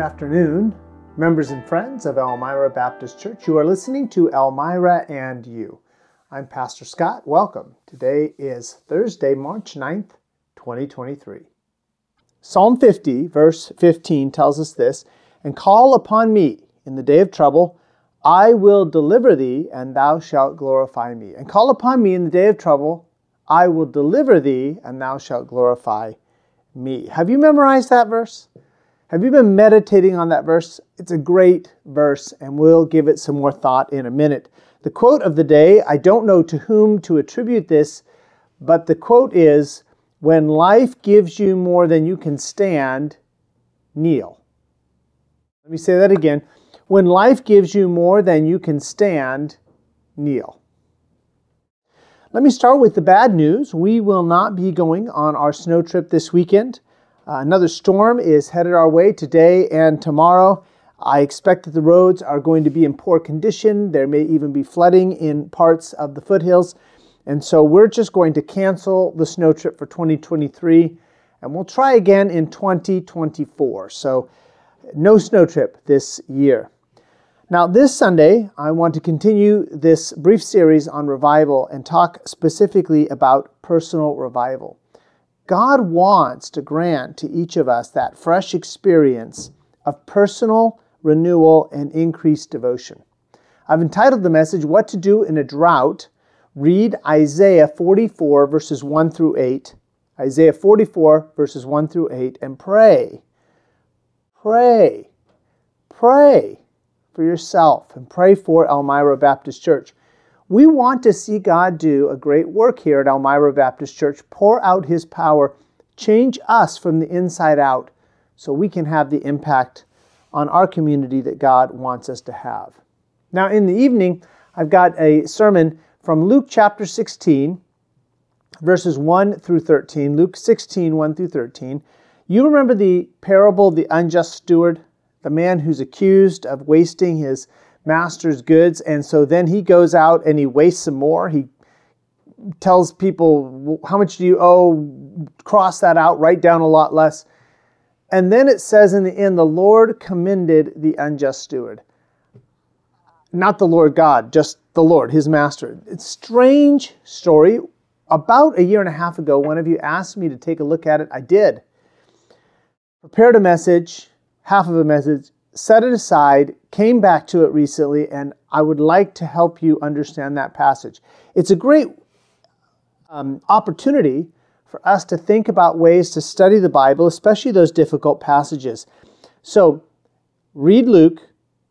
afternoon, members and friends of Elmira Baptist Church. You are listening to Elmira and You. I'm Pastor Scott. Welcome. Today is Thursday, March 9th, 2023. Psalm 50, verse 15 tells us this And call upon me in the day of trouble. I will deliver thee, and thou shalt glorify me. And call upon me in the day of trouble. I will deliver thee, and thou shalt glorify me. Have you memorized that verse? Have you been meditating on that verse? It's a great verse, and we'll give it some more thought in a minute. The quote of the day, I don't know to whom to attribute this, but the quote is When life gives you more than you can stand, kneel. Let me say that again. When life gives you more than you can stand, kneel. Let me start with the bad news. We will not be going on our snow trip this weekend. Uh, another storm is headed our way today and tomorrow. I expect that the roads are going to be in poor condition. There may even be flooding in parts of the foothills. And so we're just going to cancel the snow trip for 2023 and we'll try again in 2024. So no snow trip this year. Now, this Sunday, I want to continue this brief series on revival and talk specifically about personal revival. God wants to grant to each of us that fresh experience of personal renewal and increased devotion. I've entitled the message, What to Do in a Drought. Read Isaiah 44, verses 1 through 8. Isaiah 44, verses 1 through 8, and pray. Pray. Pray for yourself and pray for Elmira Baptist Church. We want to see God do a great work here at Elmira Baptist Church, pour out His power, change us from the inside out so we can have the impact on our community that God wants us to have. Now, in the evening, I've got a sermon from Luke chapter 16, verses 1 through 13. Luke 16, 1 through 13. You remember the parable of the unjust steward, the man who's accused of wasting his master's goods. And so then he goes out and he wastes some more. He tells people, How much do you owe? Cross that out, write down a lot less. And then it says in the end, the Lord commended the unjust steward. Not the Lord God, just the Lord, his master. It's a strange story. About a year and a half ago, one of you asked me to take a look at it. I did. Prepared a message, half of a message, set it aside, came back to it recently, and I would like to help you understand that passage. It's a great um, opportunity for us to think about ways to study the Bible, especially those difficult passages. So, read Luke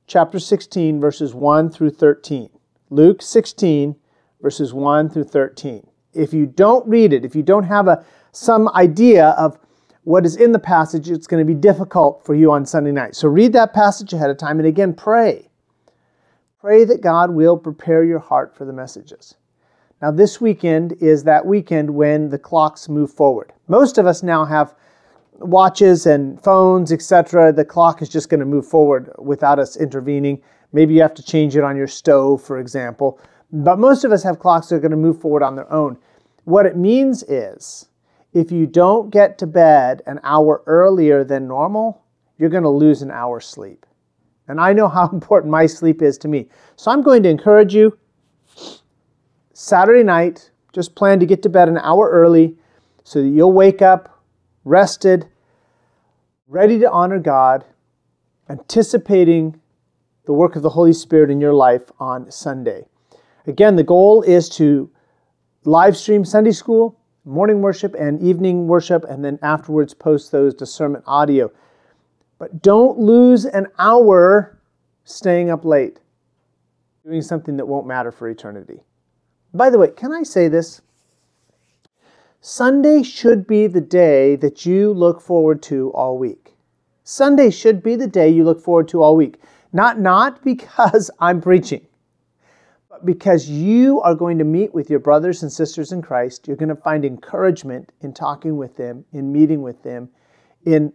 chapter 16, verses 1 through 13. Luke 16, verses 1 through 13. If you don't read it, if you don't have a, some idea of what is in the passage, it's going to be difficult for you on Sunday night. So read that passage ahead of time and again pray. Pray that God will prepare your heart for the messages. Now, this weekend is that weekend when the clocks move forward. Most of us now have watches and phones, etc. The clock is just going to move forward without us intervening. Maybe you have to change it on your stove, for example. But most of us have clocks that are going to move forward on their own. What it means is if you don't get to bed an hour earlier than normal, you're going to lose an hour's sleep. And I know how important my sleep is to me. So I'm going to encourage you Saturday night, just plan to get to bed an hour early so that you'll wake up rested, ready to honor God, anticipating the work of the Holy Spirit in your life on Sunday. Again, the goal is to live stream Sunday school morning worship and evening worship, and then afterwards post those to SermonAudio. But don't lose an hour staying up late, doing something that won't matter for eternity. By the way, can I say this? Sunday should be the day that you look forward to all week. Sunday should be the day you look forward to all week. Not not because I'm preaching because you are going to meet with your brothers and sisters in Christ. You're going to find encouragement in talking with them, in meeting with them, in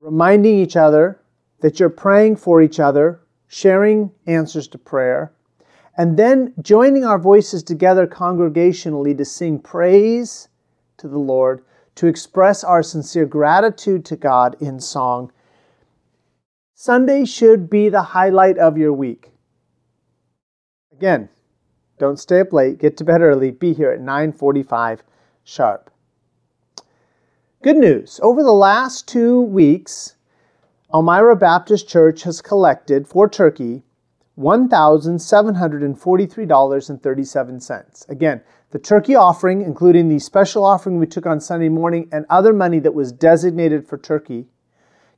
reminding each other that you're praying for each other, sharing answers to prayer, and then joining our voices together congregationally to sing praise to the Lord, to express our sincere gratitude to God in song. Sunday should be the highlight of your week. Again, don't stay up late, get to bed early, be here at 9:45 sharp. Good news. Over the last 2 weeks, Elmira Baptist Church has collected for Turkey $1,743.37. Again, the turkey offering, including the special offering we took on Sunday morning and other money that was designated for Turkey,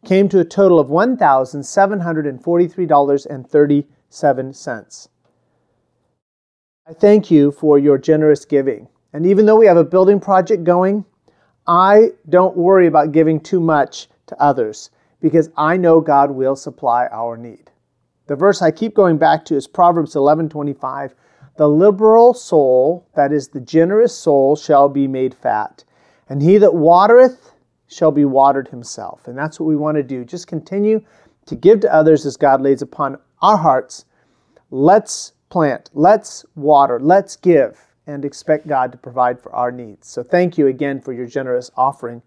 came to a total of $1,743.37. I thank you for your generous giving. And even though we have a building project going, I don't worry about giving too much to others because I know God will supply our need. The verse I keep going back to is Proverbs 11:25. The liberal soul, that is the generous soul, shall be made fat, and he that watereth shall be watered himself. And that's what we want to do. Just continue to give to others as God lays upon our hearts. Let's plant, let's water, let's give, and expect God to provide for our needs. So thank you again for your generous offering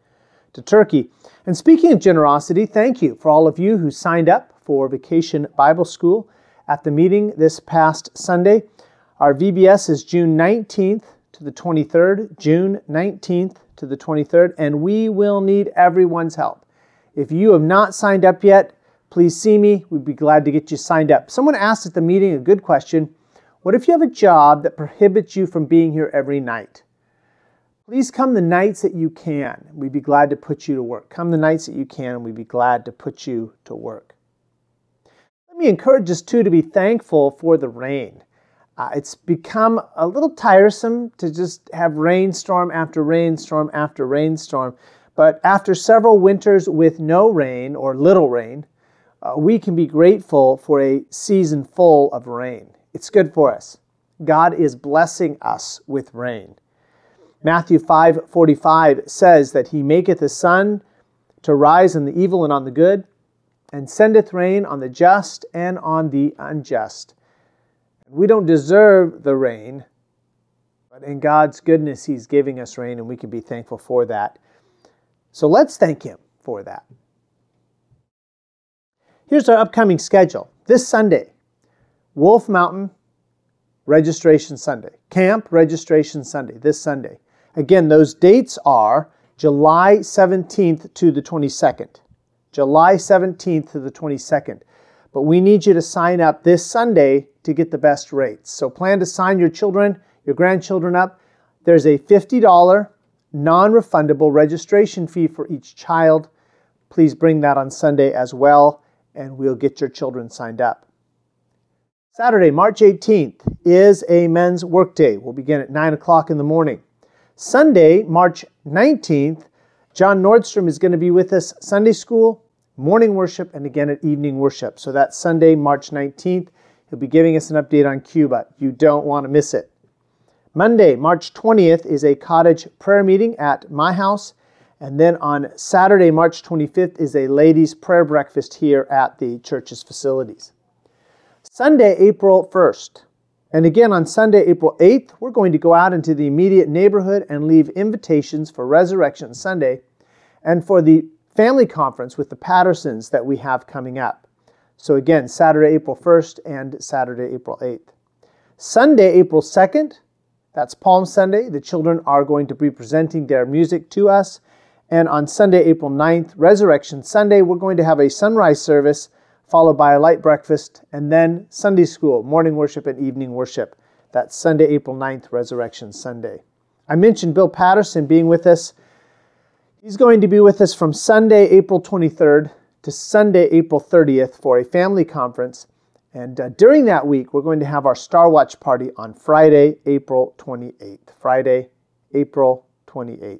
to Turkey. And speaking of generosity, thank you for all of you who signed up for Vacation Bible School at the meeting this past Sunday. Our VBS is June 19th to the 23rd, June 19th to the 23rd, and we will need everyone's help. If you have not signed up yet, please see me. We'd be glad to get you signed up. Someone asked at the meeting a good question What if you have a job that prohibits you from being here every night? Please come the nights that you can. We'd be glad to put you to work. Come the nights that you can, and we'd be glad to put you to work. Let me encourage us too to be thankful for the rain. Uh, it's become a little tiresome to just have rainstorm after rainstorm after rainstorm. But after several winters with no rain or little rain, uh, we can be grateful for a season full of rain. It's good for us. God is blessing us with rain. Matthew 5:45 says that he maketh the sun to rise on the evil and on the good, and sendeth rain on the just and on the unjust. We don't deserve the rain, but in God's goodness, He's giving us rain, and we can be thankful for that. So let's thank Him for that. Here's our upcoming schedule. This Sunday, Wolf Mountain Registration Sunday, Camp Registration Sunday, this Sunday. Again, those dates are July 17th to the 22nd. July 17th to the 22nd. But we need you to sign up this Sunday to get the best rates. So plan to sign your children, your grandchildren up. There's a $50 non refundable registration fee for each child. Please bring that on Sunday as well, and we'll get your children signed up. Saturday, March 18th, is a men's workday. We'll begin at 9 o'clock in the morning. Sunday, March 19th, John Nordstrom is going to be with us Sunday school, morning worship, and again at evening worship. So that's Sunday, March 19th. He'll be giving us an update on Cuba. You don't want to miss it. Monday, March 20th, is a cottage prayer meeting at my house. And then on Saturday, March 25th, is a ladies' prayer breakfast here at the church's facilities. Sunday, April 1st. And again on Sunday, April 8th, we're going to go out into the immediate neighborhood and leave invitations for Resurrection Sunday and for the family conference with the Pattersons that we have coming up. So again, Saturday, April 1st and Saturday, April 8th. Sunday, April 2nd, that's Palm Sunday. The children are going to be presenting their music to us. And on Sunday, April 9th, Resurrection Sunday, we're going to have a sunrise service followed by a light breakfast and then Sunday school, morning worship and evening worship. That's Sunday, April 9th, Resurrection Sunday. I mentioned Bill Patterson being with us. He's going to be with us from Sunday, April 23rd to Sunday, April 30th for a family conference. And uh, during that week, we're going to have our Star Watch party on Friday, April 28th. Friday, April 28th.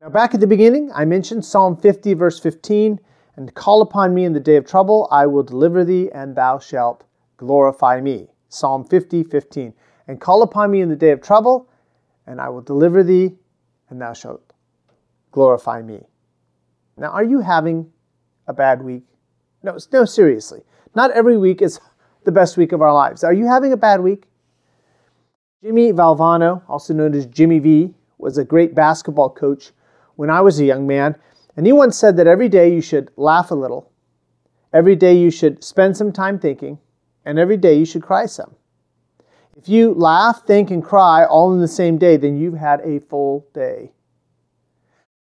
Now, back at the beginning, I mentioned Psalm 50, verse 15, and call upon me in the day of trouble, I will deliver thee, and thou shalt glorify me. Psalm 50, 15. And call upon me in the day of trouble, and I will deliver thee, and thou shalt glorify me. Now, are you having a bad week? No, no, seriously. Not every week is the best week of our lives. Are you having a bad week? Jimmy Valvano, also known as Jimmy V, was a great basketball coach when I was a young man. And he once said that every day you should laugh a little, every day you should spend some time thinking, and every day you should cry some. If you laugh, think, and cry all in the same day, then you've had a full day.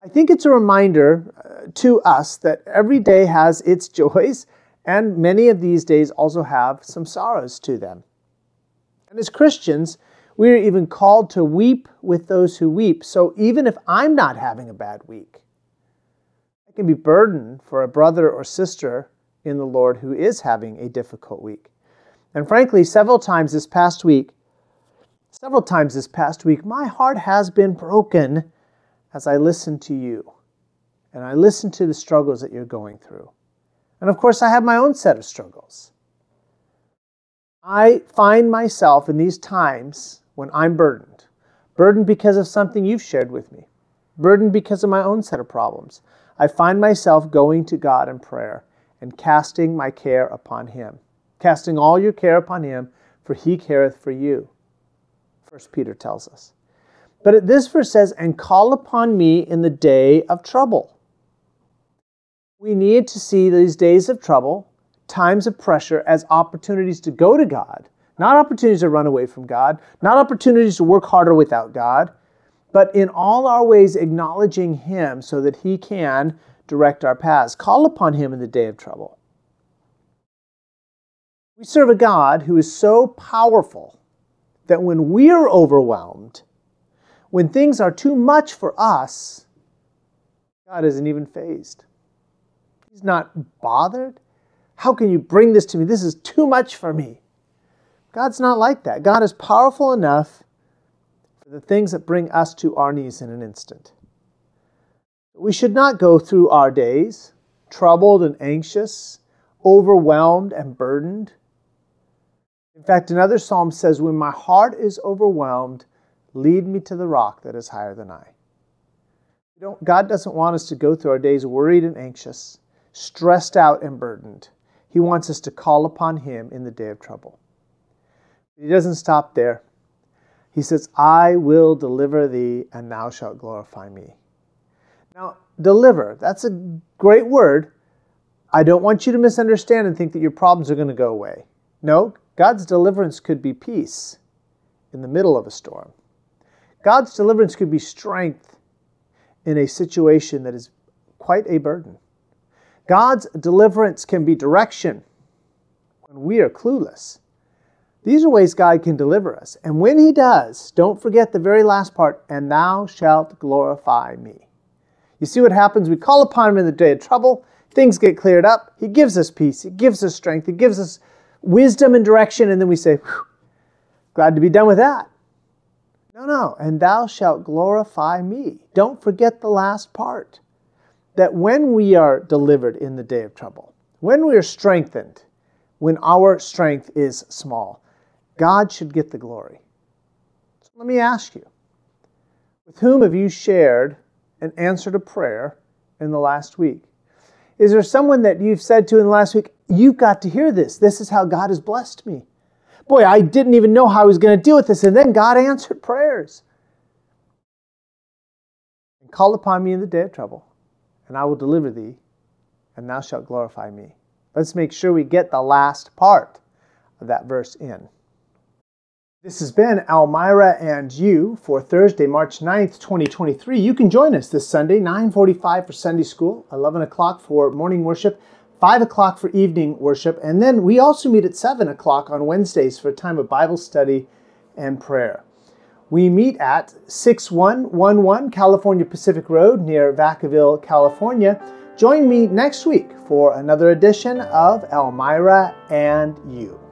I think it's a reminder uh, to us that every day has its joys, and many of these days also have some sorrows to them. And as Christians, we are even called to weep with those who weep. So even if I'm not having a bad week, can be burdened for a brother or sister in the Lord who is having a difficult week. And frankly, several times this past week, several times this past week, my heart has been broken as I listen to you and I listen to the struggles that you're going through. And of course, I have my own set of struggles. I find myself in these times when I'm burdened, burdened because of something you've shared with me, burdened because of my own set of problems. I find myself going to God in prayer and casting my care upon Him, casting all your care upon Him, for He careth for you. First Peter tells us. But this verse says, and call upon me in the day of trouble. We need to see these days of trouble times of pressure as opportunities to go to God, not opportunities to run away from God, not opportunities to work harder without God, but in all our ways acknowledging Him so that He can direct our paths. Call upon Him in the day of trouble. We serve a God who is so powerful that when we're overwhelmed, when things are too much for us, God isn't even fazed. He's not bothered. How can you bring this to me? This is too much for me. God's not like that. God is powerful enough the things that bring us to our knees in an instant. We should not go through our days troubled and anxious, overwhelmed and burdened. In fact, another psalm says, When my heart is overwhelmed, lead me to the rock that is higher than I. God doesn't want us to go through our days worried and anxious, stressed out and burdened. He wants us to call upon Him in the day of trouble. He doesn't stop there. He says, I will deliver thee, and thou shalt glorify me. Now, deliver, that's a great word. I don't want you to misunderstand and think that your problems are going to go away. No, God's deliverance could be peace in the middle of a storm. God's deliverance could be strength in a situation that is quite a burden. God's deliverance can be direction when we are clueless. These are ways God can deliver us. And when He does, don't forget the very last part, and thou shalt glorify me. You see what happens? We call upon Him in the day of trouble, things get cleared up, He gives us peace, He gives us strength, He gives us wisdom and direction, and then we say, glad to be done with that. No, no, and thou shalt glorify me. Don't forget the last part that when we are delivered in the day of trouble, when we are strengthened, when our strength is small, God should get the glory. So let me ask you with whom have you shared an answer to prayer in the last week? Is there someone that you've said to in the last week, You've got to hear this. This is how God has blessed me. Boy, I didn't even know how I was going to deal with this. And then God answered prayers. And call upon me in the day of trouble and I will deliver thee, and thou shalt glorify me. Let's make sure we get the last part of that verse in. This has been Elmira and you for Thursday, March 9th, 2023. You can join us this Sunday, 9.45 for Sunday school, 11 o'clock for morning worship, 5 o'clock for evening worship, and then we also meet at 7 o'clock on Wednesdays for a time of Bible study and prayer. We meet at 6111 California Pacific Road near Vacaville, California. Join me next week for another edition of Elmira and You.